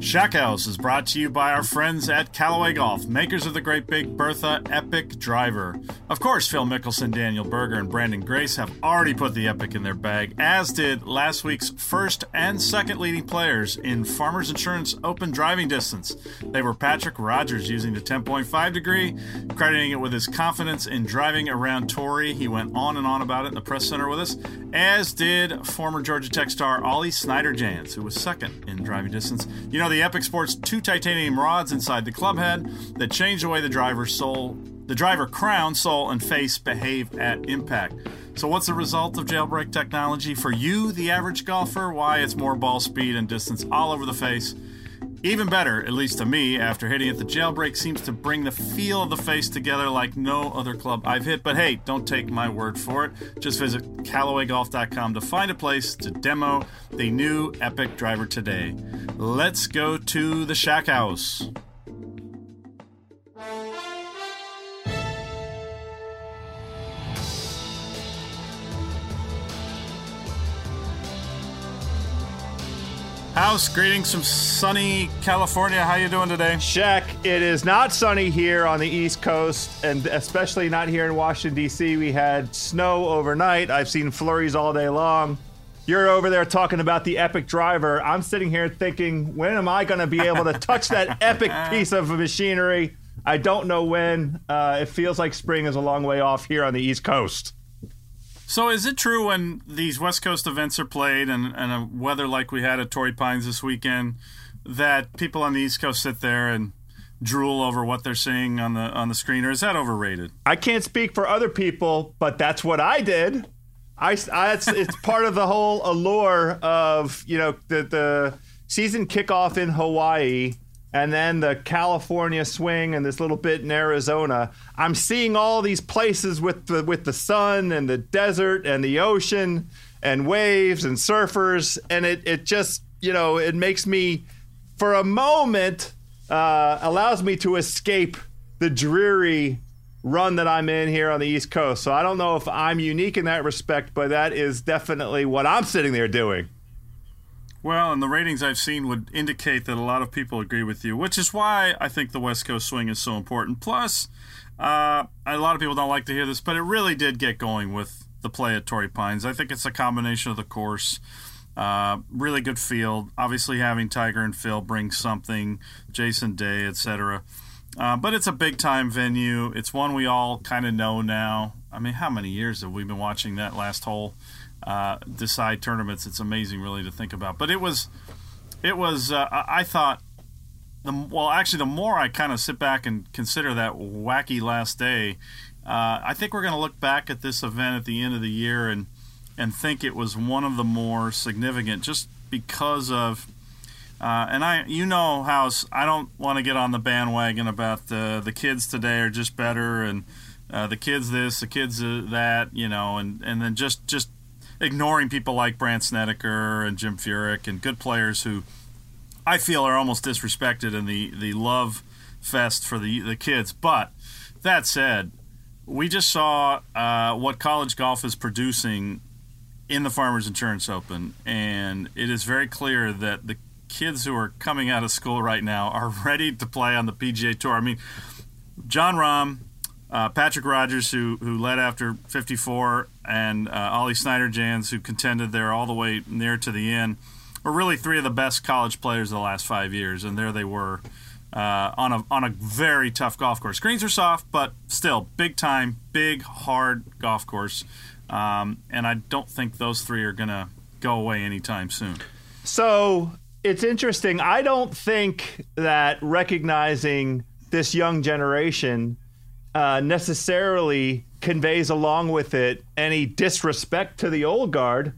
Shack House is brought to you by our friends at Callaway Golf, makers of the Great Big Bertha Epic Driver. Of course, Phil Mickelson, Daniel Berger, and Branden Grace have already put the Epic in their bag, as did last week's first and second leading players in Farmers Insurance Open driving distance. They were Patrick Rodgers using the 10.5 degree, crediting it with his confidence in driving around Torrey. He went on and on about it in the press center with us, as did former Georgia Tech star Ollie Schniederjans, who was second in driving distance. You know, the Epic sports two titanium rods inside the club head that change the way the driver's sole, the driver crown, sole, and face behave at impact. So, what's the result of jailbreak technology for you, the average golfer? Why, it's more ball speed and distance all over the face. Even better, at least to me, after hitting it, the jailbreak seems to bring the feel of the face together like no other club I've hit. But hey, don't take my word for it. Just visit CallawayGolf.com to find a place to demo the new Epic driver today. Let's go to the Shack House. House, greetings from sunny California. How you doing today? Shack, it is not sunny here on the East Coast, and especially not here in Washington, D.C. We had snow overnight. I've seen flurries all day long. You're over there talking about the epic driver. I'm sitting here thinking, when am I going to be able to touch that epic piece of machinery? I don't know when. Uh, it feels like spring is a long way off here on the East Coast. So, is it true when these West Coast events are played and, and a weather like we had at Torrey Pines this weekend that people on the East Coast sit there and drool over what they're seeing on the on the screen, or is that overrated? I can't speak for other people, but that's what I did. I, I it's, it's part of the whole allure of you know the the season kickoff in Hawaii and then the California swing and this little bit in Arizona. I'm seeing all these places with the with the sun and the desert and the ocean and waves and surfers, and it it just you know it makes me for a moment uh, allows me to escape the dreary run that I'm in here on the East Coast. So I don't know if I'm unique in that respect, but that is definitely what I'm sitting there doing. Well, and the ratings I've seen would indicate that a lot of people agree with you, which is why I think the West Coast swing is so important. Plus, uh, a lot of people don't like to hear this, but it really did get going with the play at Torrey Pines. I think it's a combination of the course, uh, really good field. Obviously, having Tiger and Phil bring something, Jason Day, etc. Uh, but it's a big time venue. It's one we all kind of know now. I mean, how many years have we been watching that last hole? Uh, decide tournaments. It's amazing, really, to think about. But it was, it was. Uh, I thought, the well, actually, the more I kind of sit back and consider that wacky last day, uh, I think we're going to look back at this event at the end of the year and and think it was one of the more significant, just because of Uh, and I, you know, House, I don't want to get on the bandwagon about the the kids today are just better and uh, the kids this, the kids uh, that, you know, and, and then just just ignoring people like Brandt Snedeker and Jim Furyk and good players who I feel are almost disrespected in the the love fest for the the kids. But that said, we just saw uh, what college golf is producing in the Farmers Insurance Open, and it is very clear that the kids who are coming out of school right now are ready to play on the PGA Tour. I mean, Jon Rahm, uh, Patrick Rodgers, who who led after 54, and uh, Ollie Schniederjans, who contended there all the way near to the end, are really three of the best college players of the last five years, and there they were. Uh, on a on a very tough golf course. Greens are soft, but still big time, big hard golf course. Um, and I don't think those three are going to go away anytime soon. So it's interesting. I don't think that recognizing this young generation uh, necessarily conveys along with it any disrespect to the old guard.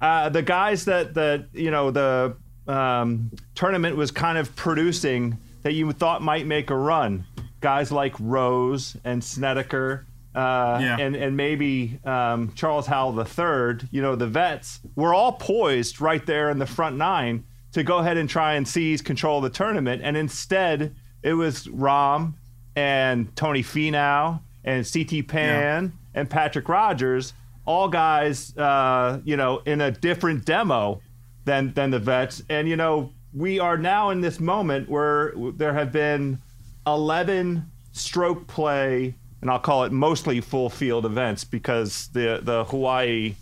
Uh, the guys that the you know the um, tournament was kind of producing that you thought might make a run, guys like Rose and Snedeker. Uh, Yeah. and and maybe um, Charles Howell III, you know, the vets were all poised right there in the front nine to go ahead and try and seize control of the tournament. And instead, it was Rahm and Tony Finau and CT Pan and Patrick Rodgers, all guys, uh, you know, in a different demo than than the vets. And you know, we are now in this moment where there have been 11 stroke play, and I'll call it mostly full field events because the the Hawaii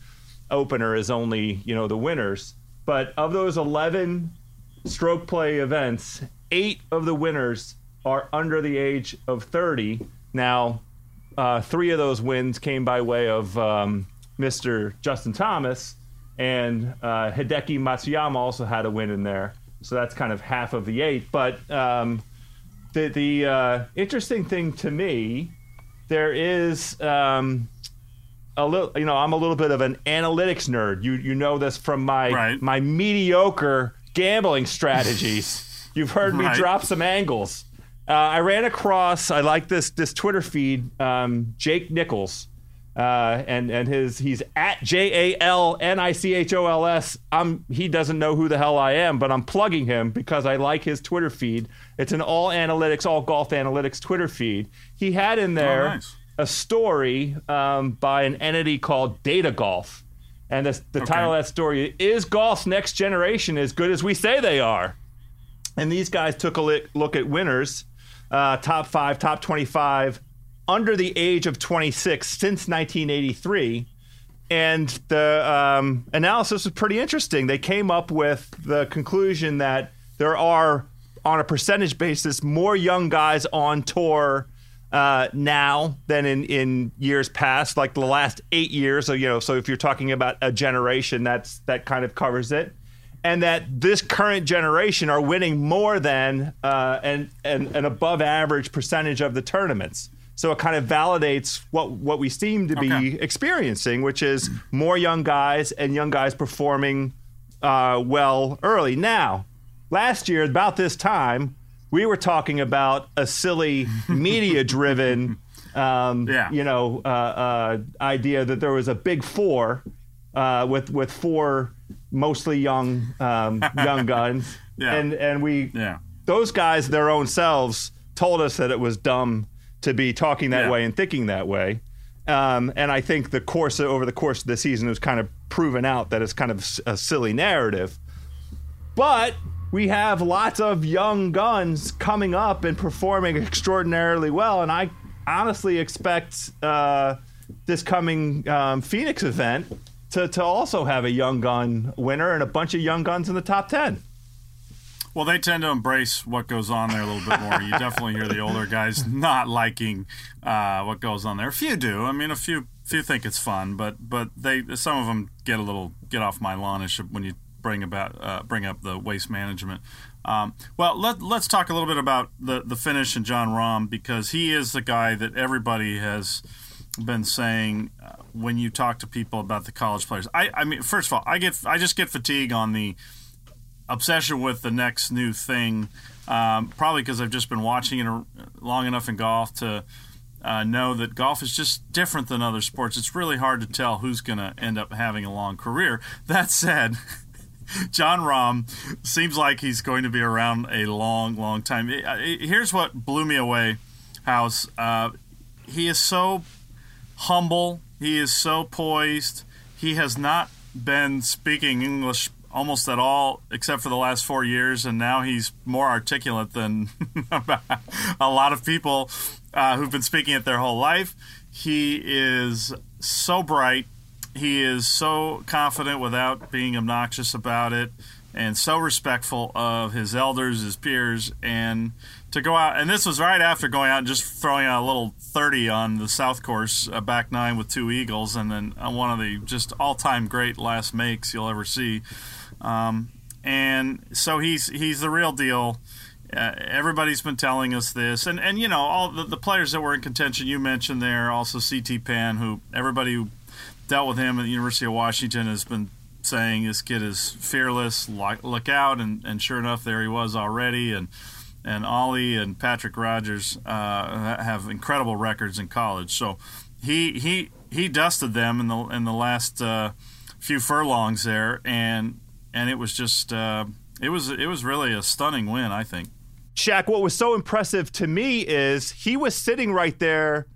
opener is only you know the winners. But of those 11 stroke play events, eight of the winners are under the age of 30. Now, uh, three of those wins came by way of um, Mr. Justin Thomas, and uh, Hideki Matsuyama also had a win in there. So that's kind of half of the eight. But um, the the uh, interesting thing to me, there is um, a little. You know, I'm a little bit of an analytics nerd. You you know this from my Right. my mediocre gambling strategies. You've heard me Right. drop some angles. Uh, I ran across. I like this this Twitter feed. Um, Jake Nichols, uh, and and his he's at J A L N I C H O L S. I'm he doesn't know who the hell I am, but I'm plugging him because I like his Twitter feed. It's an all analytics, all golf analytics Twitter feed. He had in there Oh, nice. a story um, by an entity called Data Golf, and the, the title of that story is "Golf's Next Generation as good as we say they are." And these guys took a look at winners, uh, top five, top 25, under the age of 26 since 1983. And the um, analysis was pretty interesting. They came up with the conclusion that there are, on a percentage basis, more young guys on tour uh, now than in, in years past, like the last eight years. So you know, so if you're talking about a generation, that's that kind of covers it and that this current generation are winning more than uh, an, an, an above average percentage of the tournaments. So it kind of validates what, what we seem to be Okay. experiencing, which is more young guys and young guys performing uh, well early. Now, last year, about this time, we were talking about a silly media driven um, Yeah. you know, uh, uh, idea that there was a big four uh, with with four mostly young um, young guns, Yeah. and and we Yeah. those guys their own selves told us that it was dumb to be talking that Yeah. way and thinking that way. Um, and I think the course over the course of the season was kind of proven out that it's kind of a silly narrative. But we have lots of young guns coming up and performing extraordinarily well, and I honestly expect uh, this coming um, Phoenix event to, to also have a young gun winner and a bunch of young guns in the top ten. Well, they tend to embrace what goes on there a little bit more. You definitely hear the older guys not liking uh, what goes on there. A few do. I mean, a few few think it's fun, but but they some of them get a little get off my lawnish when you bring about uh, bring up the waste management. Um, well, let let's talk a little bit about the the finish and Jon Rahm because he is the guy that everybody has been saying uh, when you talk to people about the college players. I I mean, first of all, I get I just get fatigue on the obsession with the next new thing. Um, probably because I've just been watching it long enough in golf to uh, know that golf is just different than other sports. It's really hard to tell who's going to end up having a long career. That said, Jon Rahm seems like he's going to be around a long, long time. Here's what blew me away, House. Uh, he is so humble. He is so poised. He has not been speaking English almost at all, except for the last four years, and now he's more articulate than a lot of people uh, who've been speaking it their whole life. He is so bright. He is so confident without being obnoxious about it, and so respectful of his elders, his peers, and to go out. And this was right after going out and just throwing out a little 30 on the South Course, a back nine with two eagles, and then one of the just all-time great last makes you'll ever see. Um, and so he's he's the real deal. Uh, everybody's been telling us this, and and you know all the, the players that were in contention you mentioned there, also CT Pan, who everybody who dealt with him at the University of Washington has been saying this kid is fearless, look, look out, and, and sure enough, there he was already, and and Ollie and Patrick Rodgers uh, have incredible records in college, so he he he dusted them in the in the last uh, few furlongs there, and and it was just uh, it was it was really a stunning win. I think. Shack, what was so impressive to me is he was sitting right there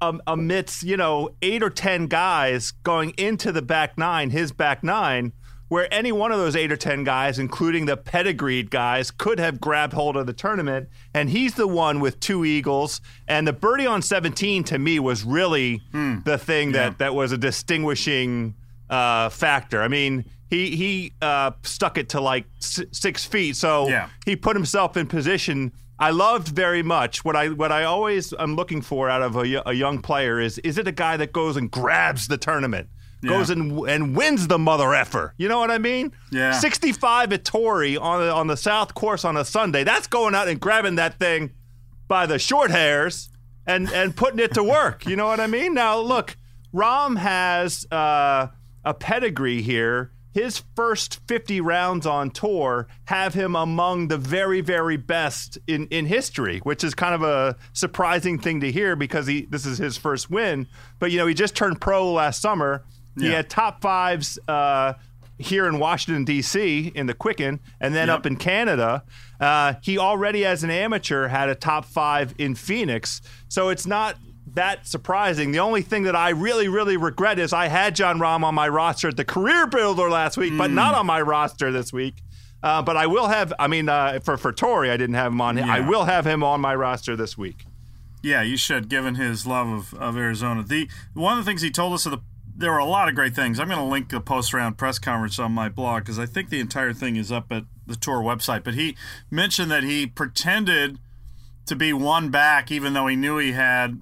um, amidst you know eight or ten guys going into the back nine, his back nine, where any one of those eight or ten guys, including the pedigreed guys, could have grabbed hold of the tournament. And he's the one with two eagles. And the birdie on 17 to me was really hmm. the thing that, that was a distinguishing uh, factor. I mean, he he uh, stuck it to like s- six feet, so yeah. he put himself in position. I loved very much what I what I always am looking for out of a, a young player is is it a guy that goes and grabs the tournament, yeah. goes and and wins the mother effer. You know what I mean? Yeah. Sixty five at Torrey on the, on the South Course on a Sunday. That's going out and grabbing that thing by the short hairs and and putting it to work. You know what I mean? Now look, Rahm has uh, a pedigree here his first 50 rounds on tour have him among the very very best in, in history which is kind of a surprising thing to hear because he this is his first win but you know he just turned pro last summer yeah. he had top fives uh, here in Washington D.C. in the Quicken, and then yep. up in Canada, uh, he already as an amateur had a top five in Phoenix. So it's not that surprising. The only thing that I really, really regret is I had Jon Rahm on my roster at the Career Builder last week, mm. but not on my roster this week. Uh, but I will have. I mean, uh, for for Torrey, I didn't have him on. Yeah. I will have him on my roster this week. Yeah, you should, given his love of, of Arizona. The one of the things he told us of the there were a lot of great things. I'm going to link the post round press conference on my blog because I think the entire thing is up at the tour website. But he mentioned that he pretended to be one back, even though he knew he had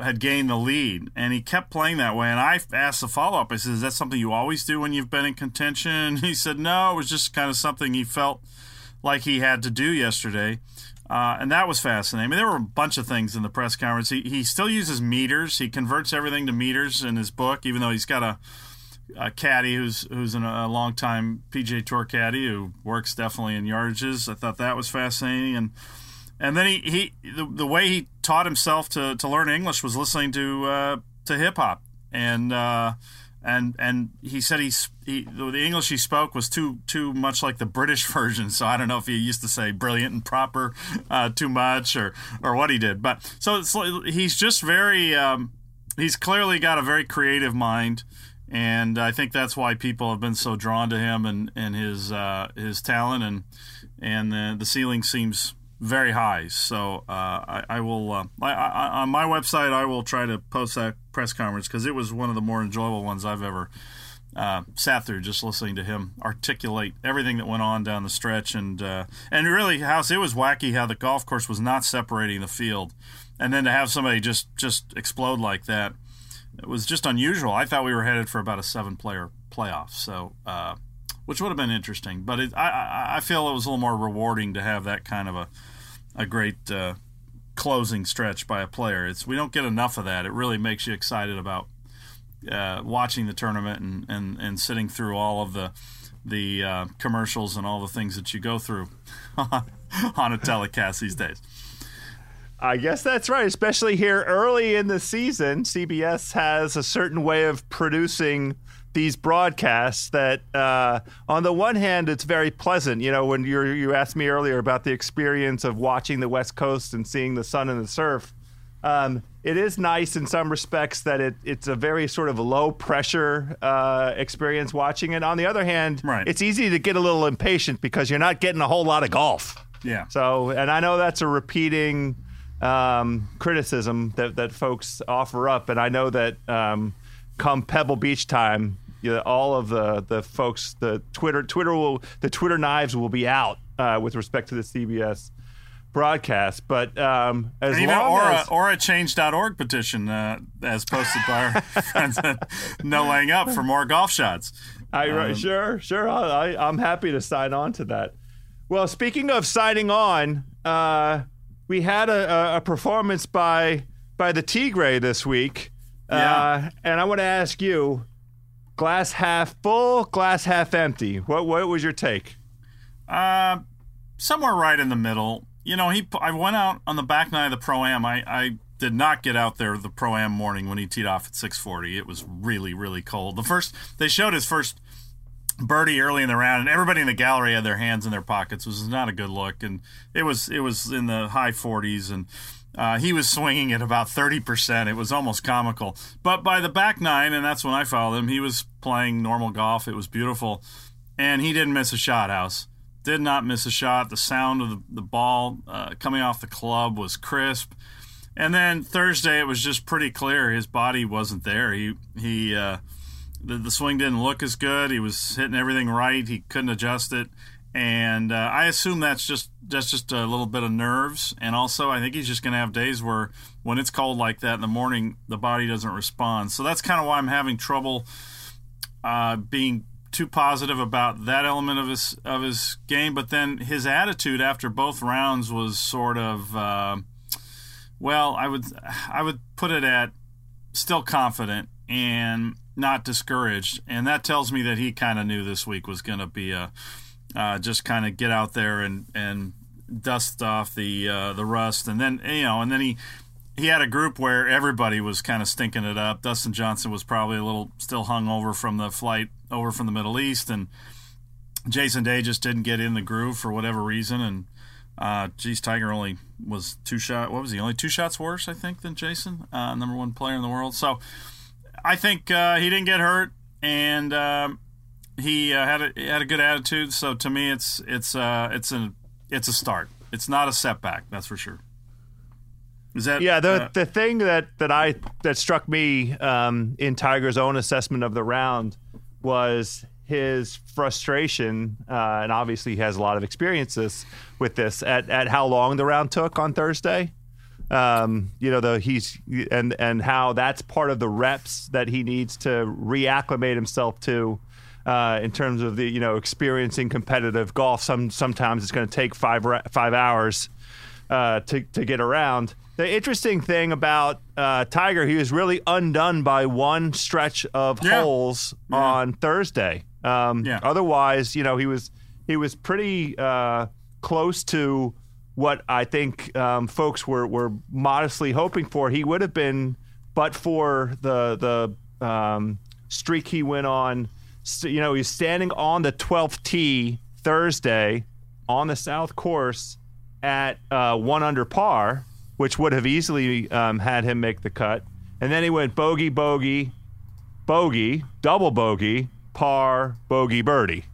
had gained the lead, and he kept playing that way. And I asked the follow up. I said, "Is that something you always do when you've been in contention?" He said, "No, it was just kind of something he felt like he had to do yesterday." Uh, and that was fascinating. I mean, there were a bunch of things in the press conference. He, he still uses meters. He converts everything to meters in his book, even though he's got a, a caddy who's who's an, a long time PGA Tour caddy who works definitely in yardages. I thought that was fascinating. And and then he, he the, the way he taught himself to, to learn English was listening to uh, to hip hop and uh, and and he said he's he, the English he spoke was too too much like the British version. So I don't know if he used to say brilliant and proper uh, too much or or what he did. But so he's just very um, he's clearly got a very creative mind. And I think that's why people have been so drawn to him and, and his uh, his talent and and the, the ceiling seems very high. So uh, I, I, will uh, I, I, on my website I will try to post that press conference because it was one of the more enjoyable ones I've ever uh, sat through. Just listening to him articulate everything that went on down the stretch and uh, and really house it was wacky how the golf course was not separating the field, and then to have somebody just just explode like that. It was just unusual. I thought we were headed for about a seven player playoff. So uh, which would have been interesting. But it, I, I feel it was a little more rewarding to have that kind of a a great uh, closing stretch by a player. It's we don't get enough of that. It really makes you excited about uh, watching the tournament and, and, and sitting through all of the the uh, commercials and all the things that you go through on a telecast these days. I guess that's right, especially here early in the season. CBS has a certain way of producing these broadcasts that, uh, on the one hand, it's very pleasant. You know, when you you asked me earlier about the experience of watching the West Coast and seeing the sun and the surf, um, it is nice in some respects that it, it's a very sort of low pressure uh, experience watching it. On the other hand, right. it's easy to get a little impatient because you're not getting a whole lot of golf. Yeah. So, and I know that's a repeating um, criticism that, that folks offer up. And I know that um, come Pebble Beach time, you know, all of the, the folks, the Twitter, Twitter will, the Twitter knives will be out uh, with respect to the CBS broadcast. But um, as even long Aura, as Aura Change.org petition, uh, as posted by our friends at No Laying Up for more golf shots. I Um, sure, sure. I, I'm happy to sign on to that. Well, speaking of signing on, uh, we had a, a performance by by the Tigre this week, Yeah. uh, and I want to ask you: glass half full, glass half empty. What what was your take? Uh, somewhere right in the middle. You know, he. I went out on the back nine of the pro am. I, I did not get out there the pro am morning when he teed off at 6:40. It was really really cold. The first they showed his first birdie early in the round, and everybody in the gallery had their hands in their pockets. It was not a good look, and it was it was in the high 40s, and uh, he was swinging at about 30 percent. It was almost comical. But by the back nine, and that's when I followed him, he was playing normal golf. It was beautiful, and he didn't miss a shot. House did not miss a shot. The sound of the, the ball uh, coming off the club was crisp. And then Thursday, it was just pretty clear his body wasn't there. He he uh, the, the swing didn't look as good. He was hitting everything right. He couldn't adjust it, and uh, I assume that's just that's just a little bit of nerves. And also, I think he's just going to have days where when it's cold like that in the morning, the body doesn't respond. So that's kind of why I'm having trouble uh, being too positive about that element of his of his game. But then his attitude after both rounds was sort of. Uh, well, I would I would put it at still confident and not discouraged, and that tells me that he kind of knew this week was going to be a uh, just kind of get out there and and dust off the uh, the rust, and then you know, and then he he had a group where everybody was kind of stinking it up. Dustin Johnson was probably a little still hung over from the flight over from the Middle East, and Jason Day just didn't get in the groove for whatever reason, and uh, geez, Tiger only was two shot. What was he? Only two shots worse, I think, than Jason, uh, number one player in the world. So I think uh, he didn't get hurt, and um, he uh, had a had a good attitude. So to me, it's it's uh, it's a it's a start. It's not a setback, that's for sure. Is that Yeah, the uh, the thing that that I that struck me um, in Tiger's own assessment of the round was his frustration, uh, and obviously he has a lot of experiences with this at at how long the round took on Thursday. Um, you know, the he's and and how that's part of the reps that he needs to reacclimate himself to. Uh, in terms of the you know experiencing competitive golf, some sometimes it's going to take five five hours uh, to to get around. The interesting thing about uh, Tiger, he was really undone by one stretch of Yeah. holes on Thursday. Um, Yeah. Otherwise, you know, he was he was pretty uh, close to what I think um, folks were were modestly hoping for. He would have been, but for the the um, streak he went on. You know, he's standing on the 12th tee Thursday on the South Course at uh, one under par, which would have easily um, had him make the cut. And then he went bogey, bogey, bogey, double bogey, par, bogey, birdie,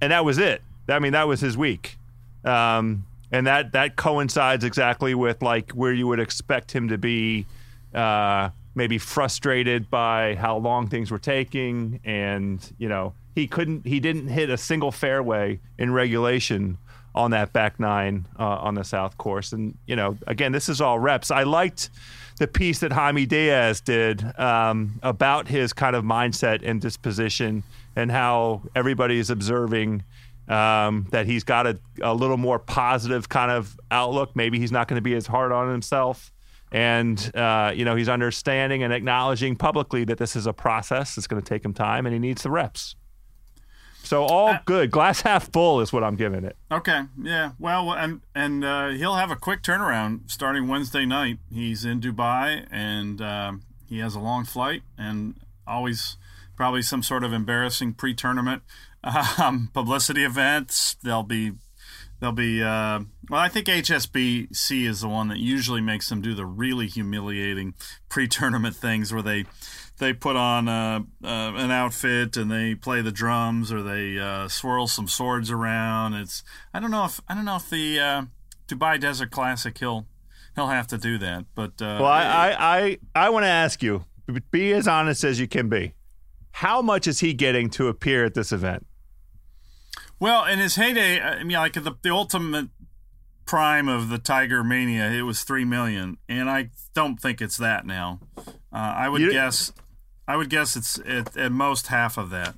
and that was it. I mean, that was his week, um, and that that coincides exactly with like where you would expect him to be. Uh, maybe frustrated by how long things were taking, and you know he couldn't, he didn't hit a single fairway in regulation on that back nine uh, on the South Course. And you know, again, this is all reps. I liked the piece that Jaime Diaz did um, about his kind of mindset and disposition, and how everybody is observing um, that he's got a, a little more positive kind of outlook. Maybe he's not going to be as hard on himself. And uh, you know he's understanding and acknowledging publicly that this is a process. It's going to take him time, and he needs the reps. So all good. Glass half full is what I'm giving it. Okay, yeah. Well, and and uh, he'll have a quick turnaround starting Wednesday night. He's in Dubai and uh, he has a long flight and always probably some sort of embarrassing pre-tournament um, publicity events. They'll be they'll be uh, well. I think HSBC is the one that usually makes them do the really humiliating pre-tournament things where they they put on uh, uh, an outfit and they play the drums or they uh, swirl some swords around. It's I don't know if I don't know if the uh, Dubai Desert Classic he'll he'll have to do that. But uh, well, I I I, I want to ask you, be as honest as you can be. How much is he getting to appear at this event? Well, in his heyday, I mean, like the, the ultimate prime of the Tiger Mania, it was three million, and I don't think it's that now. Uh, I would you, guess I would guess it's at, at most half of that.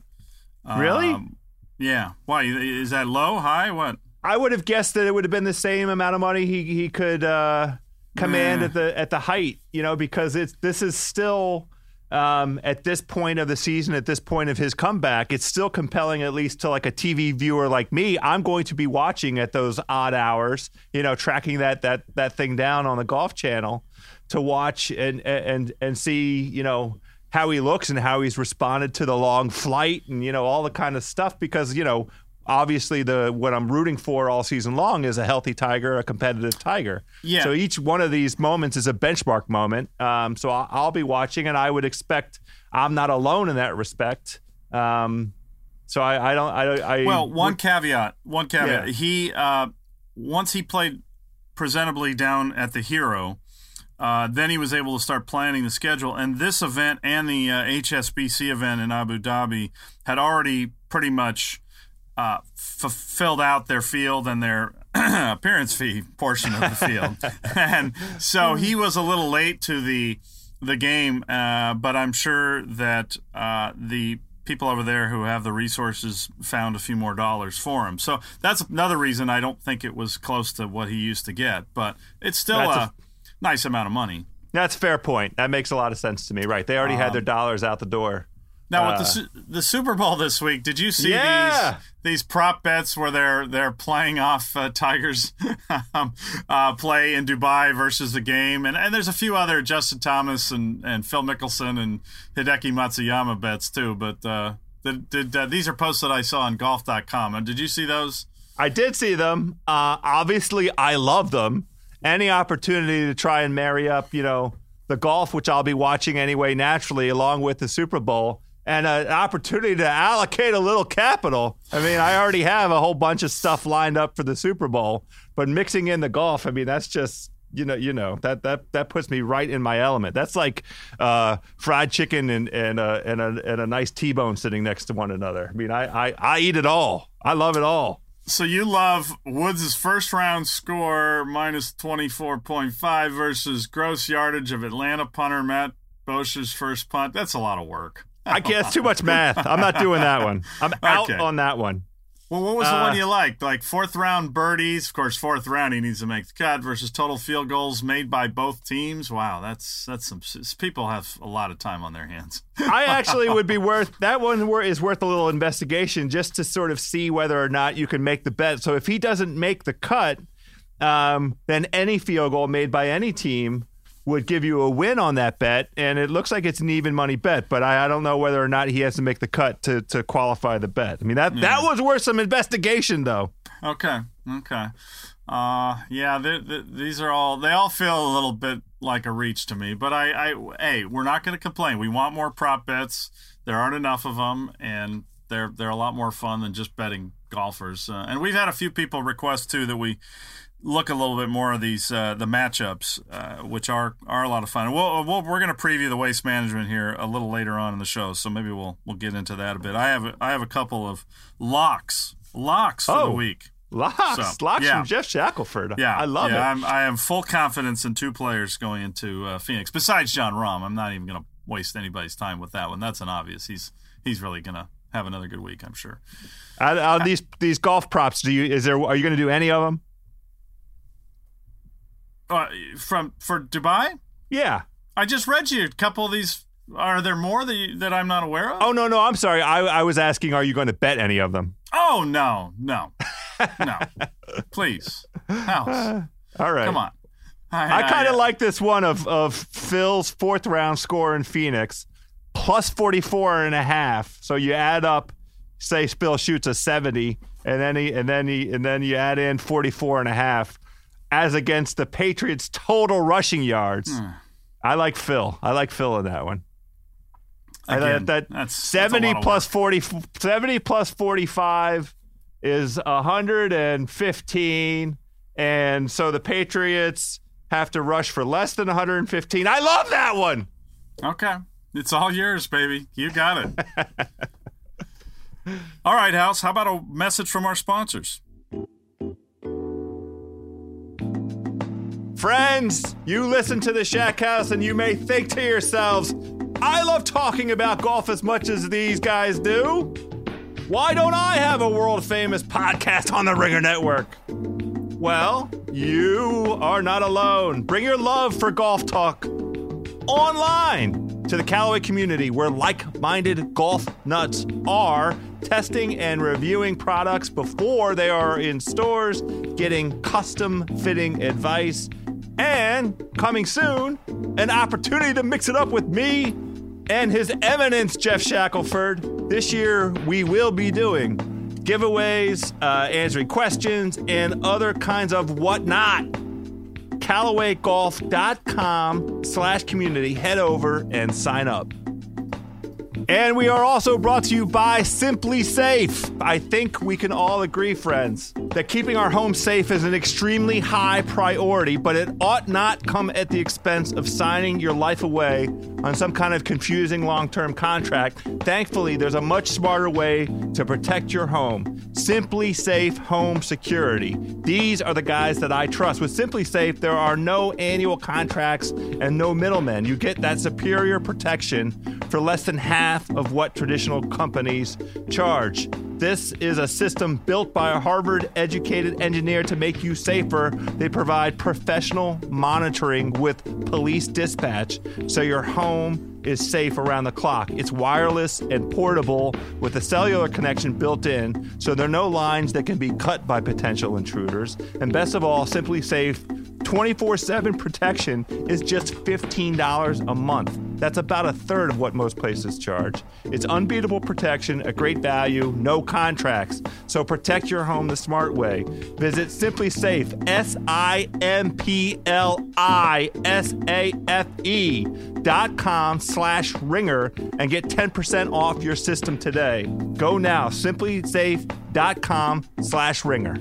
Really? Um, yeah. Why is that low, high? What? I would have guessed that it would have been the same amount of money he he could uh, command at the at the height. You know, because it's this is still um, at this point of the season, at this point of his comeback, it's still compelling, at least to like a TV viewer like me. I'm going to be watching at those odd hours, you know, tracking that that that thing down on the Golf Channel to watch and and and see, you know how he looks and how he's responded to the long flight and you know all the kind of stuff because you know obviously the what I'm rooting for all season long is a healthy tiger, a competitive tiger. Yeah. So each one of these moments is a benchmark moment. Um, so I'll, I'll, be watching, and I would expect I'm not alone in that respect. Um, so I, I don't. I, I well, one caveat. One caveat. Yeah. He uh, once he played presentably down at the Hero. Uh, then he was able to start planning the schedule. And this event and the uh, HSBC event in Abu Dhabi had already pretty much uh, f- filled out their field and their appearance fee portion of the field. and so he was a little late to the the game, uh, but I'm sure that uh, the people over there who have the resources found a few more dollars for him. So that's another reason I don't think it was close to what he used to get, but it's still a, a nice amount of money. That's fair point. That makes a lot of sense to me. Right. They already um, had their dollars out the door. Now with the uh, the Super Bowl this week, did you see yeah. these these prop bets where they're they're playing off uh, Tigers um, uh, play in Dubai versus the game, and and there's a few other Justin Thomas and and Phil Mickelson and Hideki Matsuyama bets too. But uh, did, did uh, these are posts that I saw on Golf.com. Did you see those? I did see them. Uh, obviously, I love them any opportunity to try and marry up, you know, the golf, which I'll be watching anyway, naturally, along with the Super Bowl, and an opportunity to allocate a little capital. I mean, I already have a whole bunch of stuff lined up for the Super Bowl, but mixing in the golf, I mean, that's just you know, you know that that that puts me right in my element. That's like uh, fried chicken and and and a and a nice T-bone sitting next to one another. I mean, I I, I eat it all. I love it all. So you love Woods' first round score minus 24.5 versus gross yardage of Atlanta punter Matt Bosher's first punt. That's a lot of work. I guess too much math. I'm not doing that one. I'm out okay. on that one. Well, what was the uh, one you liked? Like fourth round birdies. Of course, fourth round he needs to make the cut versus total field goals made by both teams. Wow, that's that's some people have a lot of time on their hands. I actually would be worth that one is worth a little investigation just to sort of see whether or not you can make the bet. So if he doesn't make the cut, um, then any field goal made by any team would give you a win on that bet, and it looks like it's an even money bet. But I, I don't know whether or not he has to make the cut to to qualify the bet. I mean that yeah. that was worth some investigation, though. Okay, okay, uh, yeah. They're, they're, these are all they all feel a little bit like a reach to me. But I, I hey, we're not going to complain. We want more prop bets. There aren't enough of them, and they're they're a lot more fun than just betting golfers. Uh, and we've had a few people request too that we look a little bit more of these uh, the matchups, uh, which are are a lot of fun. We'll, we'll we're going to preview the waste management here a little later on in the show, so maybe we'll we'll get into that a bit. I have I have a couple of locks locks for oh. the week. Locks, so, locks yeah. from Jeff Shackelford. Yeah, I love yeah, it. I'm, I have full confidence in two players going into uh, Phoenix. Besides Jon Rahm, I'm not even going to waste anybody's time with that one. That's an obvious. He's he's really going to have another good week, I'm sure. Out, out these these golf props, do you is there? Are you going to do any of them? Uh, from for Dubai? Yeah. I just read you a couple of these Are there more that you, that I'm not aware of? Oh no, no, I'm sorry. I, I was asking, are you going to bet any of them? Oh no, no, no. Please, house. All right. Come on. I kind of like this one of of Phil's fourth round score in Phoenix, plus 44 and a half. So you add up, say Phil shoots a 70, and then he and then he and then you add in 44 and a half as against the Patriots total rushing yards. Hmm. I like Phil. I like Phil in that one. I Again, that that's- that's 70 lot of plus 40 70 plus 45 is 115 and so the Patriots have to rush for less than 115. I love that one. Okay. It's all yours, baby. You got it. all right, House. How about a message from our sponsors? Friends, you listen to the Shack House and you may think to yourselves, I love talking about golf as much as these guys do. Why don't I have a world famous podcast on the Ringer Network? Well, you are not alone. Bring your love for golf talk online to the Callaway community where like minded golf nuts are testing and reviewing products before they are in stores, getting custom fitting advice, and coming soon, an opportunity to mix it up with me and His Eminence Jeff Shackelford. This year, we will be doing giveaways, uh, answering questions, and other kinds of whatnot. CallawayGolf.com slash community. Head over and sign up. And we are also brought to you by SimpliSafe. I think we can all agree, friends, that keeping our home safe is an extremely high priority, but it ought not come at the expense of signing your life away on some kind of confusing long term contract. Thankfully, there's a much smarter way to protect your home SimpliSafe Home Security. These are the guys that I trust. With SimpliSafe, there are no annual contracts and no middlemen. You get that superior protection for less than half of what traditional companies charge. This is a system built by a Harvard educated engineer to make you safer. They provide professional monitoring with police dispatch so your home is safe around the clock. It's wireless and portable with a cellular connection built in, so there are no lines that can be cut by potential intruders. And best of all, SimpliSafe 24 7 protection is just $15 a month. That's about a third of what most places charge. It's unbeatable protection, a great value, no contracts. So protect your home the smart way. Visit SimpliSafe, S I M P L I S A F E dot com slash ringer and get 10% off your system today. Go now, simplisafe.com slash ringer.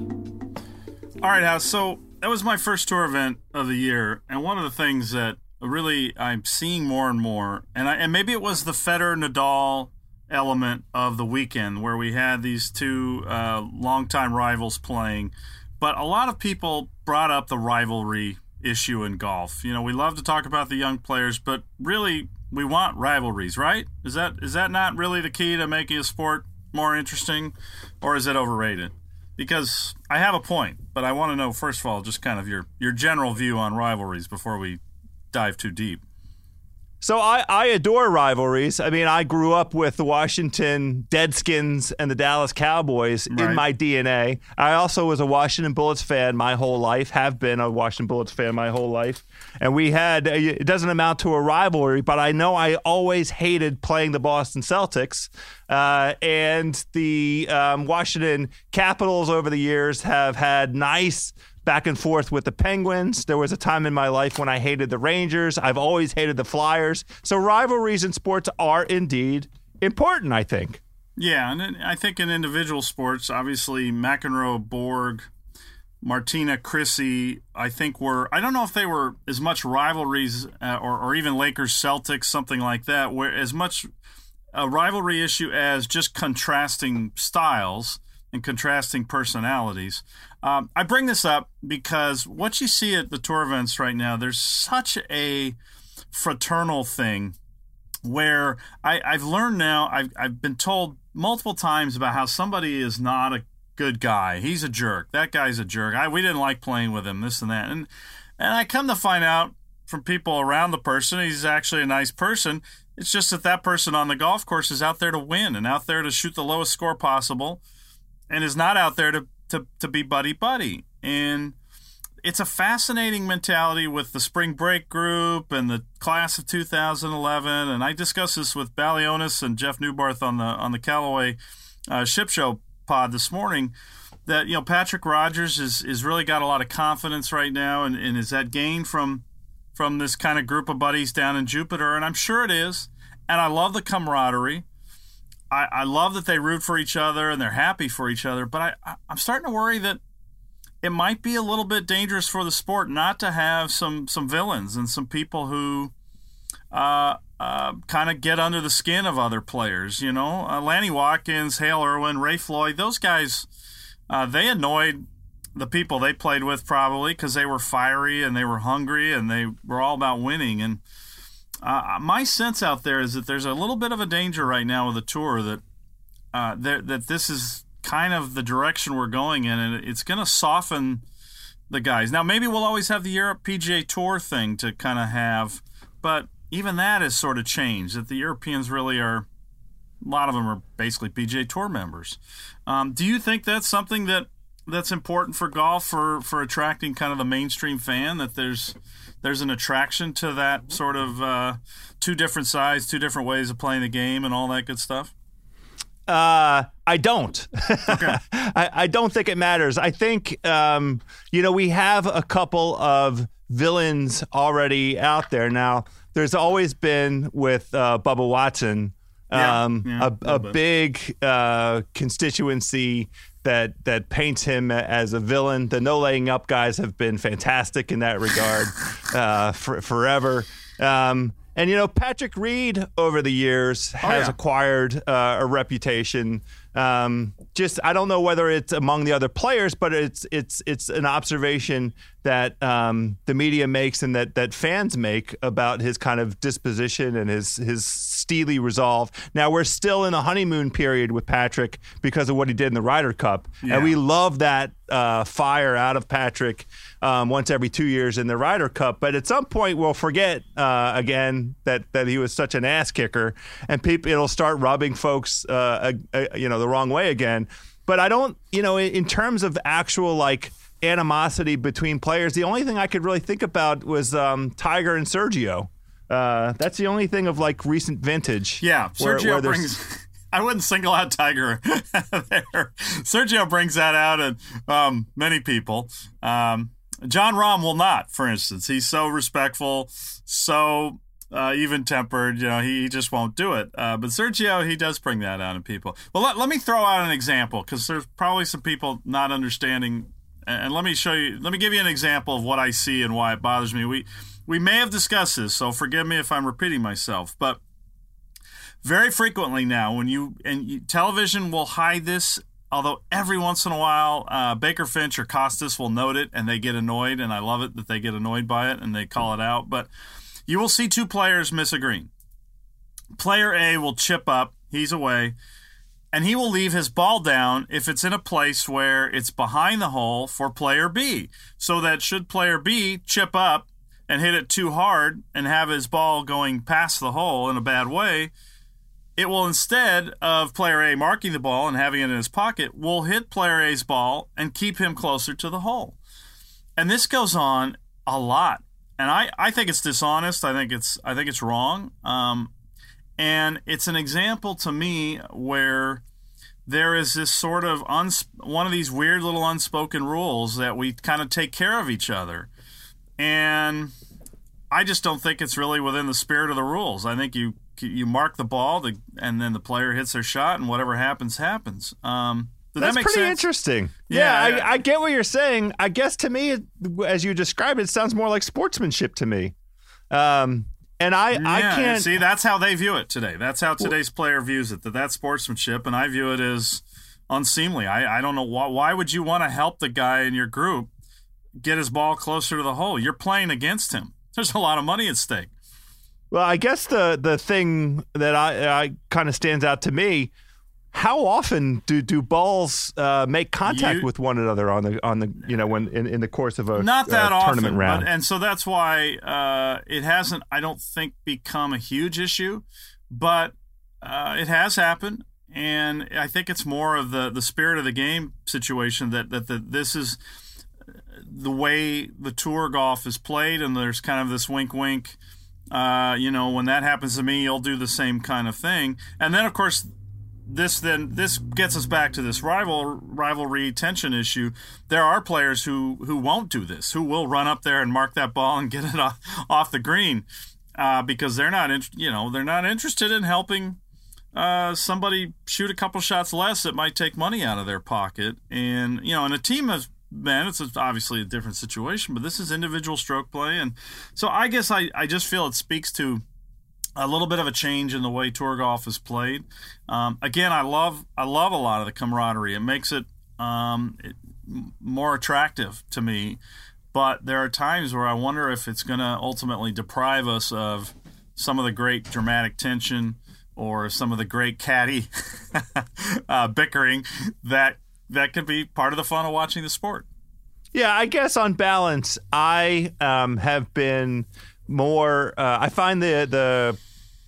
All right, House. So that was my first tour event of the year, and one of the things that really I'm seeing more and more, and I, and maybe it was the Federer Nadal element of the weekend where we had these two uh, longtime rivals playing, but a lot of people brought up the rivalry issue in golf. You know, we love to talk about the young players, but really we want rivalries, right? Is that is that not really the key to making a sport more interesting, or is it overrated? Because I have a point, but I want to know first of all just kind of your your general view on rivalries before we dive too deep. So I, I adore rivalries. I mean, I grew up with the Washington Deadskins and the Dallas Cowboys Right. in my DNA. I also was a Washington Bullets fan my whole life, have been a Washington Bullets fan my whole life. And we had, it doesn't amount to a rivalry, but I know I always hated playing the Boston Celtics. Uh, and the um, Washington Capitals over the years have had nice back and forth with the Penguins. There was a time in my life when I hated the Rangers. I've always hated the Flyers. So rivalries in sports are indeed important, I think. Yeah, and I think in individual sports, obviously McEnroe, Borg, Martina, Chrissy, I think were I don't know if they were as much rivalries uh, or or even Lakers, Celtics, something like that, where as much a rivalry issue as just contrasting styles and contrasting personalities. Um, I bring this up because what you see at the tour events right now, there's such a fraternal thing where I, I've learned now, I've, I've been told multiple times about how somebody is not a good guy. He's a jerk. That guy's a jerk. I, we didn't like playing with him, this and that. And, and I come to find out from people around the person, he's actually a nice person. It's just that that person on the golf course is out there to win and out there to shoot the lowest score possible and is not out there to, to, to be buddy buddy. And it's a fascinating mentality with the spring break group and the class of 2011. And I discussed this with Balionis and Jeff Newbarth on the on the Callaway uh, Ship Show pod this morning. That you know Patrick Rodgers is is really got a lot of confidence right now, and, and is that gain from from this kind of group of buddies down in Jupiter, and I'm sure it is. And I love the camaraderie. I, I love that they root for each other and they're happy for each other. But I, I'm starting to worry that it might be a little bit dangerous for the sport not to have some some villains and some people who uh, uh, kind of get under the skin of other players. You know, uh, Lanny Wadkins, Hale Irwin, Ray Floyd, those guys, uh, they annoyed the people they played with probably because they were fiery and they were hungry and they were all about winning. And uh, my sense out there is that there's a little bit of a danger right now with the tour that uh, that that this is kind of the direction we're going in, and it's going to soften the guys. Now, maybe we'll always have the Europe PGA Tour thing to kind of have, but even that has sort of changed. That the Europeans really are, a lot of them are basically PGA Tour members. Um, do you think that's something that that's important for golf for for attracting kind of the mainstream fan? That there's there's an attraction to that sort of uh, two different sides, two different ways of playing the game, and all that good stuff. Uh, I don't. Okay. I, I, don't think it matters. I think, um, you know, we have a couple of villains already out there. Now, there's always been with uh, Bubba Watson um, yeah, yeah, a, a big uh, constituency that that paints him as a villain. The no laying up guys have been fantastic in that regard uh, for, forever. Um, and you know, Patrick Reed over the years oh, has oh, yeah. acquired uh, a reputation. Um, just I don't know whether it's among the other players, but it's it's it's an observation that um, the media makes and that that fans make about his kind of disposition and his his steely resolve. Now we're still in the honeymoon period with Patrick because of what he did in the Ryder Cup, yeah. and we love that uh, fire out of Patrick um, once every two years in the Ryder Cup. But at some point, we'll forget uh, again that that he was such an ass kicker, and people it'll start rubbing folks, uh, you know, the wrong way again. But I don't, you know, in terms of actual like animosity between players. The only thing I could really think about was um, Tiger and Sergio. Uh, that's the only thing of like recent vintage. Yeah, Sergio where, brings. I wouldn't single out Tiger there. Sergio brings that out, and um, many people. Um, Jon Rahm will not, for instance. He's so respectful, so uh, even tempered. You know, he, he, just won't do it. Uh, but Sergio, he does bring that out in people. Well, let, let me throw out an example because there's probably some people not understanding and let me show you let me give you an example of what i see and why it bothers me we we may have discussed this so forgive me if i'm repeating myself but very frequently now when you and you, television will hide this although every once in a while uh, baker finch or costas will note it and they get annoyed and i love it that they get annoyed by it and they call it out but you will see two players miss a green player a will chip up he's away and he will leave his ball down if it's in a place where it's behind the hole for player B. So that should player B chip up and hit it too hard and have his ball going past the hole in a bad way, it will instead of player A marking the ball and having it in his pocket, will hit player A's ball and keep him closer to the hole. And this goes on a lot. And I, I think it's dishonest. I think it's I think it's wrong. Um, and it's an example to me where there is this sort of uns- one of these weird little unspoken rules that we kind of take care of each other. And I just don't think it's really within the spirit of the rules. I think you you mark the ball to, and then the player hits their shot and whatever happens happens. Um, That's that pretty sense? interesting. Yeah, yeah I, I, get what you're saying. I guess to me, as you describe it, it sounds more like sportsmanship to me. Um, and I, yeah, I can't see that's how they view it today. That's how today's player views it. That that's sportsmanship, and I view it as unseemly. I, I don't know why. Why would you want to help the guy in your group get his ball closer to the hole? You're playing against him. There's a lot of money at stake. Well, I guess the the thing that I, I kind of stands out to me how often do do balls uh, make contact You- with one another on the on the you know when in, in the course of a not that uh, often, tournament round? But, and so that's why uh, it hasn't, I don't think, become a huge issue, but uh, it has happened, and I think it's more of the the spirit of the game situation that that the, this is the way the tour golf is played, and there's kind of this wink, wink. Uh, you know, when that happens to me, you'll do the same kind of thing, and then of course this then this gets us back to this rival rivalry tension issue. There are players who who won't do this, who will run up there and mark that ball and get it off, off the green uh, because they're not in, you know they're not interested in helping uh, somebody shoot a couple shots less It might take money out of their pocket. And you know, in a team of men, it's obviously a different situation, but this is individual stroke play, and so I guess I I just feel it speaks to a little bit of a change in the way tour golf is played. Um, again, I love I love a lot of the camaraderie. It makes it, um, it more attractive to me. But there are times where I wonder if it's going to ultimately deprive us of some of the great dramatic tension or some of the great catty uh, bickering that that could be part of the fun of watching the sport. Yeah, I guess on balance, I um, have been more. Uh, I find the the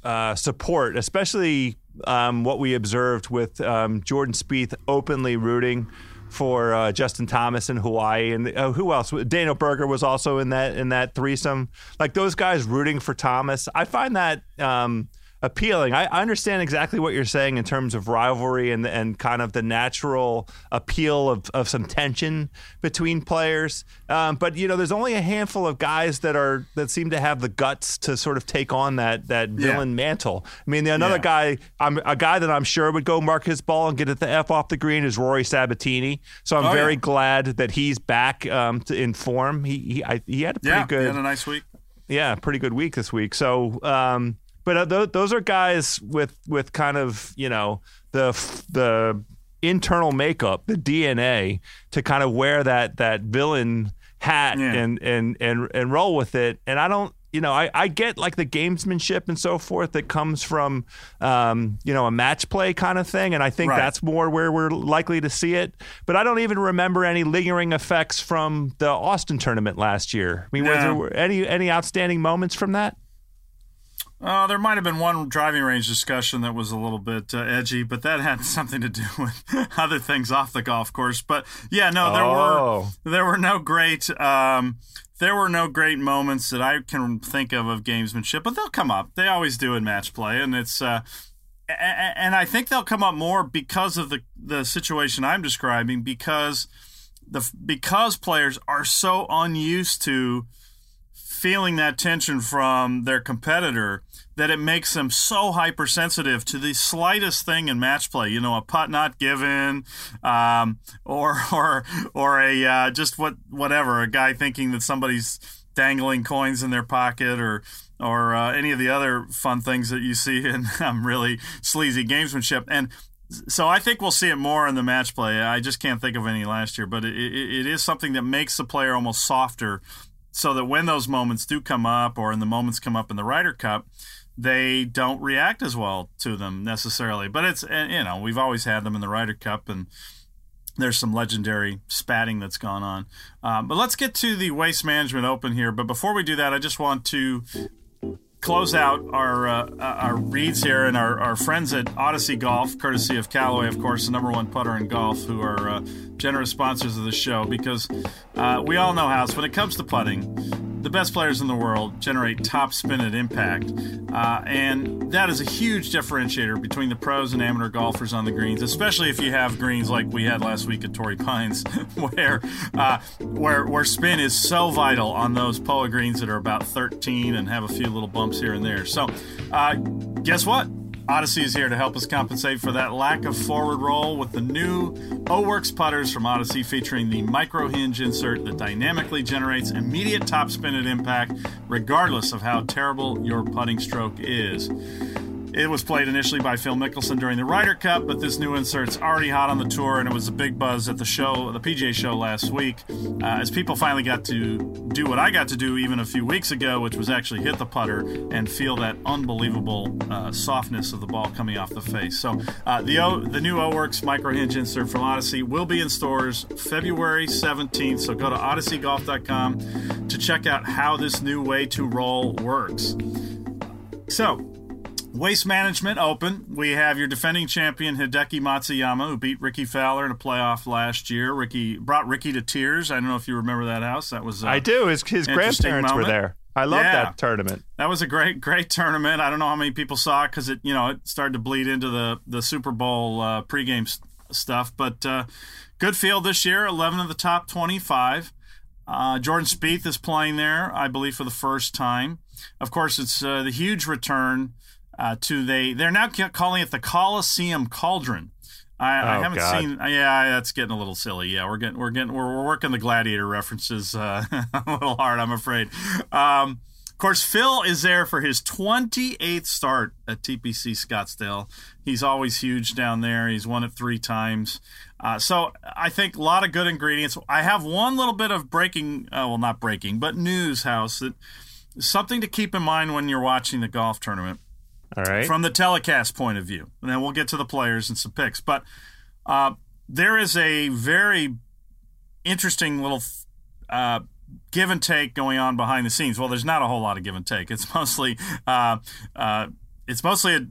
uh, support, especially um, what we observed with um, Jordan Spieth openly rooting for uh, Justin Thomas in Hawaii, and uh, who else? Daniel Berger was also in that in that threesome. Like those guys rooting for Thomas, I find that. Um, appealing. I, I understand exactly what you're saying in terms of rivalry and and kind of the natural appeal of, of some tension between players. Um, but you know, there's only a handful of guys that are that seem to have the guts to sort of take on that that villain mantle. I mean, another Yeah. guy, I'm a guy that I'm sure would go mark his ball and get it the f off the green is Rory Sabatini. So I'm Oh, very yeah. glad that he's back um, to, in form. He he, I, he had a pretty Yeah, good he had a nice week. yeah, pretty good week this week. So, um, but uh, th- those are guys with with kind of you know the the internal makeup, the DNA to kind of wear that that villain hat Yeah. and and and and roll with it. And I don't. You know, I, I get like the gamesmanship and so forth that comes from, um, you know, a match play kind of thing. And I think Right. that's more where we're likely to see it. But I don't even remember any lingering effects from the Austin tournament last year. I mean, No. there any any outstanding moments from that? Uh, there might have been one driving range discussion that was a little bit uh, edgy, but that had something to do with other things off the golf course. But yeah, no, there Oh. were there were no great um, there were no great moments that I can think of of gamesmanship, but they'll come up. They always do in match play, and it's uh, and I think they'll come up more because of the the situation I'm describing because the because players are so unused to feeling that tension from their competitor that it makes them so hypersensitive to the slightest thing in match play. You know, a putt not given, um, or or or a uh, just what whatever a guy thinking that somebody's dangling coins in their pocket or. Or uh, any of the other fun things that you see in um, really sleazy gamesmanship, and so I think we'll see it more in the match play. I just can't think of any last year, but it, it, it is something that makes the player almost softer so that when those moments do come up or in the moments come up in the Ryder Cup, they don't react as well to them necessarily. But it's, and, you know, we've always had them in the Ryder Cup and there's some legendary spatting that's gone on. Um, but let's get to the Waste Management Open here. But before we do that, I just want to close out our uh, our reads here and our, our friends at Odyssey Golf, courtesy of Callaway, of course, the number one putter in golf, who are uh, generous sponsors of the show. Because uh, we all know, House, when it comes to putting, the best players in the world generate top spin at impact, uh, and that is a huge differentiator between the pros and amateur golfers on the greens, especially if you have greens like we had last week at Torrey Pines, where uh, where where spin is so vital on those POA greens that are about 13 and have a few little bumps here and there. So, uh, guess what? Odyssey is here to help us compensate for that lack of forward roll with the new O-Works putters from Odyssey featuring the micro hinge insert that dynamically generates immediate top spin at impact, regardless of how terrible your putting stroke is. It was played initially by Phil Mickelson during the Ryder Cup, but this new insert's already hot on the tour, and it was a big buzz at the show, the PGA show last week, uh, as people finally got to do what I got to do even a few weeks ago, which was actually hit the putter and feel that unbelievable uh, softness of the ball coming off the face. So uh, the o, the new O-Works micro hinge insert from Odyssey will be in stores February 17th. So go to odysseygolf.com to check out how this new way to roll works. So, Waste Management Open. We have your defending champion Hideki Matsuyama, who beat Rickie Fowler in a playoff last year. Rickie brought Rickie to tears. I don't know if you remember that house. That was I do. His his grandparents moment. were there. I love yeah. that tournament. That was a great, great tournament. I don't know how many people saw it because it, you know, it started to bleed into the the Super Bowl uh, pregame st- stuff. But uh, good field this year. Eleven of the top twenty-five. Uh, Jordan Spieth is playing there, I believe, for the first time. Of course, it's uh, the huge return uh, to they. They're now calling it the Coliseum Cauldron. I, oh, I haven't God. seen. Yeah, that's getting a little silly. Yeah, we're getting we're getting we're, we're working the gladiator references uh, a little hard. I'm afraid. Um, of course, Phil is there for his 28th start at TPC Scottsdale. He's always huge down there. He's won it three times. Uh, so I think a lot of good ingredients. I have one little bit of breaking, uh, well, not breaking, but news, House, that something to keep in mind when you're watching the golf tournament. All right. From the telecast point of view. And then we'll get to the players and some picks. But uh, there is a very interesting little uh, give and take going on behind the scenes. Well, there's not a whole lot of give and take. It's mostly uh, uh it's mostly a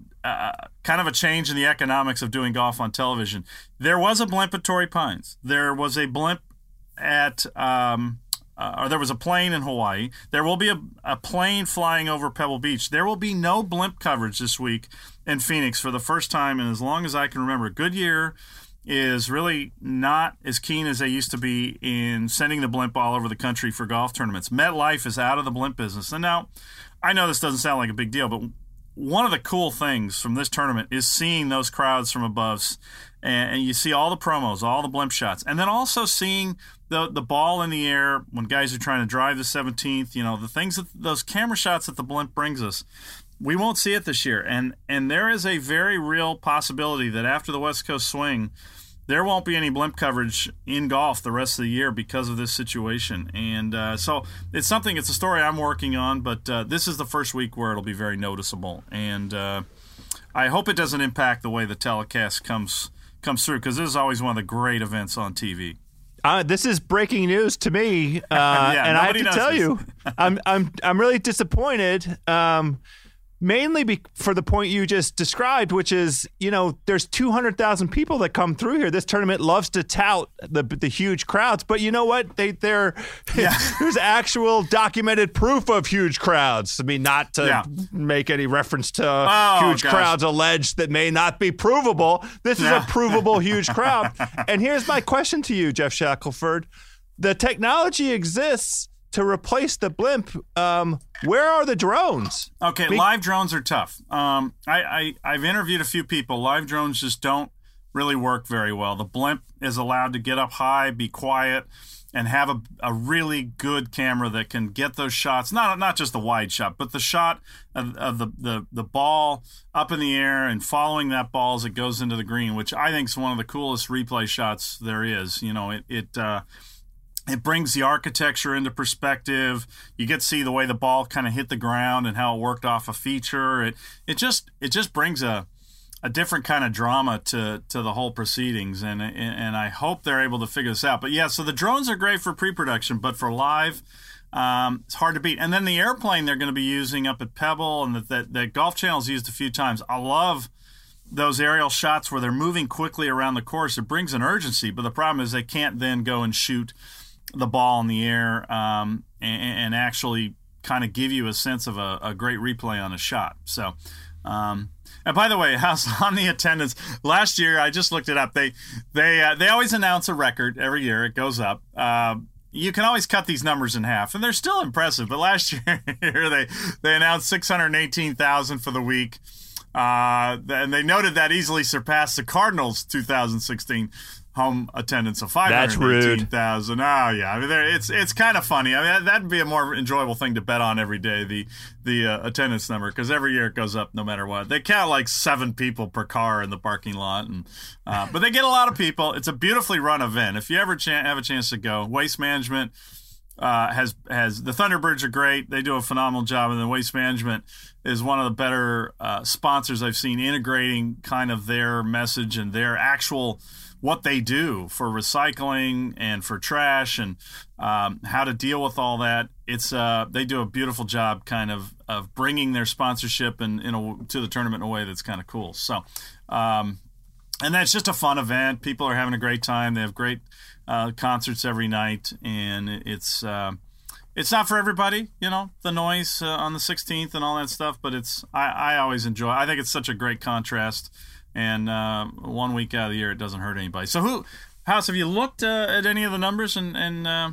kind of a change in the economics of doing golf on television. There was a blimp at Torrey Pines. There was a blimp at um, uh, or there was a plane in Hawaii. There will be a, a plane flying over Pebble Beach. There will be no blimp coverage this week in Phoenix for the first time in as long as I can remember. Goodyear is really not as keen as they used to be in sending the blimp all over the country for golf tournaments. MetLife is out of the blimp business. And now, I know this doesn't sound like a big deal, but one of the cool things from this tournament is seeing those crowds from above and, you see all the promos, all the blimp shots, and then also seeing the the ball in the air when guys are trying to drive the 17th. You know the things that those camera shots that the blimp brings us. We won't see it this year, and and there is a very real possibility that after the West Coast swing, there won't be any blimp coverage in golf the rest of the year because of this situation. And uh, so it's something, it's a story I'm working on, but uh, this is the first week where it'll be very noticeable. And uh, I hope it doesn't impact the way the telecast comes comes through because this is always one of the great events on TV. Uh, this is breaking news to me, uh, yeah, and I have to tell this. you, I'm I'm I'm really disappointed. Um, mainly be- for the point you just described, which is, you know, there's 200,000 people that come through here. This tournament loves to tout the the huge crowds, but you know what? They they're yeah. there's actual documented proof of huge crowds. I mean, not to yeah. make any reference to oh, huge gosh. crowds alleged that may not be provable. This is a provable huge crowd. and here's my question to you, Geoff Shackelford. The technology exists to replace the blimp. Um, where are the drones? Okay, Be- live drones are tough. Um, I, I have interviewed a few people. Live drones just don't really work very well. The blimp is allowed to get up high, be quiet, and have a, a really good camera that can get those shots. Not not just the wide shot, but the shot of, of the, the the ball up in the air and following that ball as it goes into the green, which I think is one of the coolest replay shots there is. You know, it it. Uh, it brings the architecture into perspective. You get to see the way the ball kind of hit the ground and how it worked off a feature. It it just it just brings a a different kind of drama to to the whole proceedings, and and I hope they're able to figure this out. But yeah, so the drones are great for pre-production, but for live, um, it's hard to beat. And then the airplane they're going to be using up at Pebble, and that that, that Golf Channel's used a few times. I love those aerial shots where they're moving quickly around the course. It brings an urgency, but the problem is they can't then go and shoot the ball in the air um, and, and, actually kind of give you a sense of a, a great replay on a shot. So, um, and by the way, how's on the attendance? Last year, I just looked it up. They they uh, they always announce a record every year. It goes up. Uh, you can always cut these numbers in half, and they're still impressive. But last year, they they announced six hundred eighteen thousand for the week. Uh, and they noted that easily surpassed the Cardinals 2016 home attendance of That's 518,000. Oh yeah, I mean it's it's kind of funny. I mean that, that'd be a more enjoyable thing to bet on every day the the uh, attendance number because every year it goes up no matter what. They count like seven people per car in the parking lot, and uh, but they get a lot of people. It's a beautifully run event. If you ever ch- have a chance to go, Waste Management uh, has has the Thunderbirds are great. They do a phenomenal job, and the Waste Management is one of the better uh, sponsors I've seen integrating kind of their message and their actual what they do for recycling and for trash and um, how to deal with all that. It's uh, they do a beautiful job, kind of of bringing their sponsorship and in a, to the tournament in a way that's kind of cool. So, um, and that's just a fun event. People are having a great time. They have great uh, concerts every night, and it's. Uh, it's not for everybody, you know, the noise uh, on the 16th and all that stuff, but it's I, I always enjoy. I think it's such a great contrast and uh, one week out of the year it doesn't hurt anybody. So who, House, have you looked uh, at any of the numbers and and uh,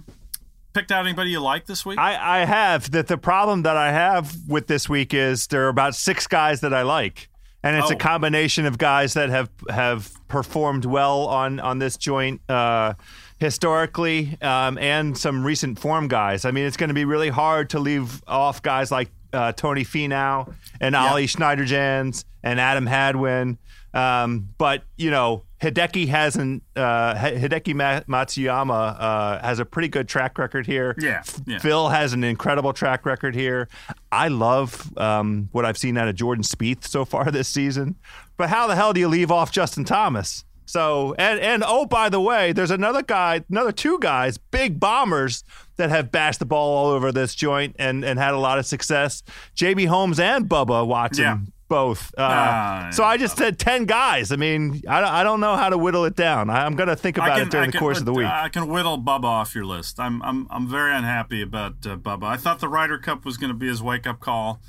picked out anybody you like this week? I, I have. That the problem that I have with this week is there are about six guys that I like, and it's Oh. a combination of guys that have have performed well on on this joint. Uh, Historically, um, and some recent form guys. I mean, it's going to be really hard to leave off guys like uh, Tony Finau and Ollie Schniederjans and Adam Hadwin. Um, but you know, Hideki hasn't. Uh, Hideki Matsuyama uh, has a pretty good track record here. Yeah, yeah. Phil has an incredible track record here. I love um, what I've seen out of Jordan Spieth so far this season. But how the hell do you leave off Justin Thomas? So and and oh by the way, there's another guy, another two guys, big bombers that have bashed the ball all over this joint and and had a lot of success. JB Holmes and Bubba Watson. Yeah. Both. Uh, Ah, so I just said 10 guys. I mean, I, don't- I don't know how to whittle it down. I, I'm going to think about it during the course of the week. I can whittle Bubba off your list. I'm I'm I'm very unhappy about uh, Bubba. I thought the Ryder Cup was going to be his wake up call,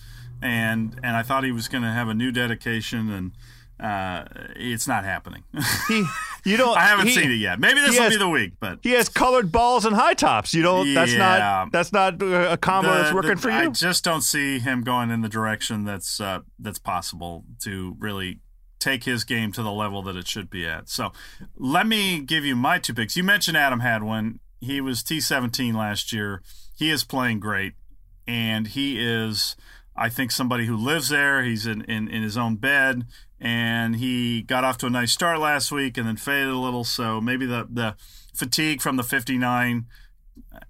and and I thought he was going to have a new dedication, and uh, it's not happening. he, you don't. I haven't he- seen it yet. Maybe this will has- be the week, but He has colored balls and high tops. You don't. That's Yeah. not. That's not uh, a combo the- that's working the- for you. I just don't see him going in the direction that's uh, that's possible to really take his game to the level that it should be at. So, let me give you my two picks. You mentioned Adam Hadwin. He was T17 last year. He is playing great, and he is, I think, somebody who lives there. He's in, in, in his own bed, and he got off to a nice start last week and then faded a little. So maybe the, the fatigue from the 59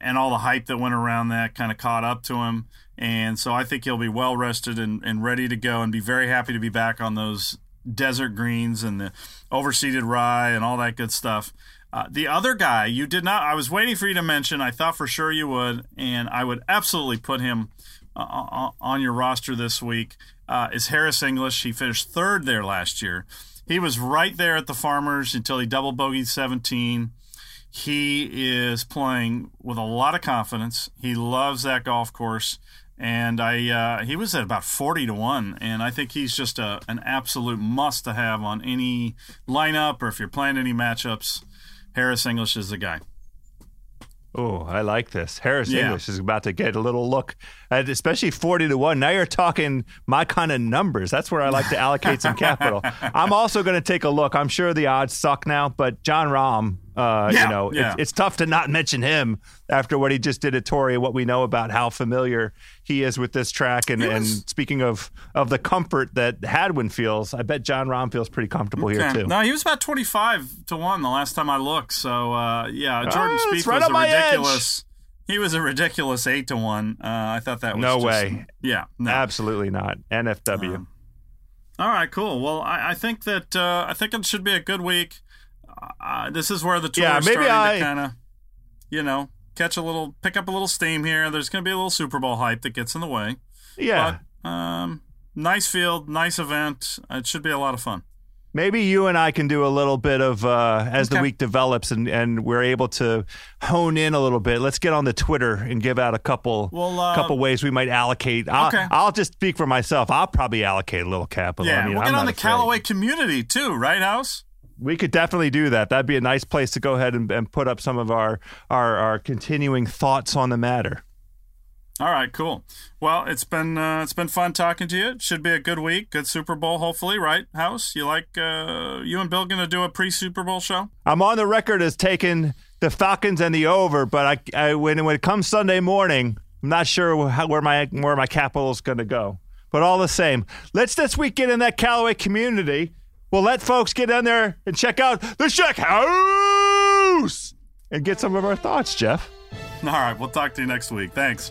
and all the hype that went around that kind of caught up to him. And so I think he'll be well rested and, and ready to go and be very happy to be back on those desert greens and the overseeded rye and all that good stuff. Uh, the other guy you did not, I was waiting for you to mention. I thought for sure you would, and I would absolutely put him uh, on on your roster this week. Uh, is Harris English? He finished third there last year. He was right there at the Farmers until he double bogeyed 17. He is playing with a lot of confidence. He loves that golf course, and I uh, he was at about forty to one, and I think he's just a an absolute must to have on any lineup or if you're playing any matchups. Harris English is the guy. Oh, I like this. Harris Yeah. English is about to get a little look, at, especially forty to one. Now you're talking my kind of numbers. That's where I like to allocate some capital. I'm also going to take a look. I'm sure the odds suck now, but Jon Rahm, uh, Yeah, you know, yeah. it's, it's tough to not mention him after what he just did at Torrey. What we know about how familiar he is with this track, and, and speaking of of the comfort that Hadwin feels, I bet Jon Rahm feels pretty comfortable here too. No, he was about twenty five to one the last time I looked. So uh, yeah, Jordan Ah, it's Spieth right was a my edge. ridiculous. He was a ridiculous eight to one. Uh, I thought that was No just- way. Yeah, no. Absolutely not. NFW. Um, All right, cool. Well, I, I think that uh, I think it should be a good week. Uh, this is where the tour Yeah, is maybe starting I- to kind of, you know, catch a little, pick up a little steam here. There's going to be a little Super Bowl hype that gets in the way. yeah. But um, nice field, nice event. It should be a lot of fun. Maybe you and I can do a little bit of uh, as the week develops and, and we're able to hone in a little bit. Let's get on the Twitter and give out a couple Well, uh, couple ways we might allocate. I'll, Okay. I'll just speak for myself. I'll probably allocate a little capital. Yeah, I mean, we'll I'm get on the afraid. Callaway community too, right, House? We could definitely do that. That'd be a nice place to go ahead and, and put up some of our, our our continuing thoughts on the matter. All right, cool. Well, it's been uh, it's been fun talking to you. It should be a good week, good Super Bowl, hopefully, right? House, you like uh, you and Bill gonna do a pre Super Bowl show? I'm on the record as taking the Falcons and the over, but I, I when when it comes Sunday morning, I'm not sure how, where my where my capital is going to go. But all the same, let's this week get in that Callaway community. We'll let folks get in there and check out the Shack House and get some of our thoughts, Geoff. All right, we'll talk to you next week. Thanks.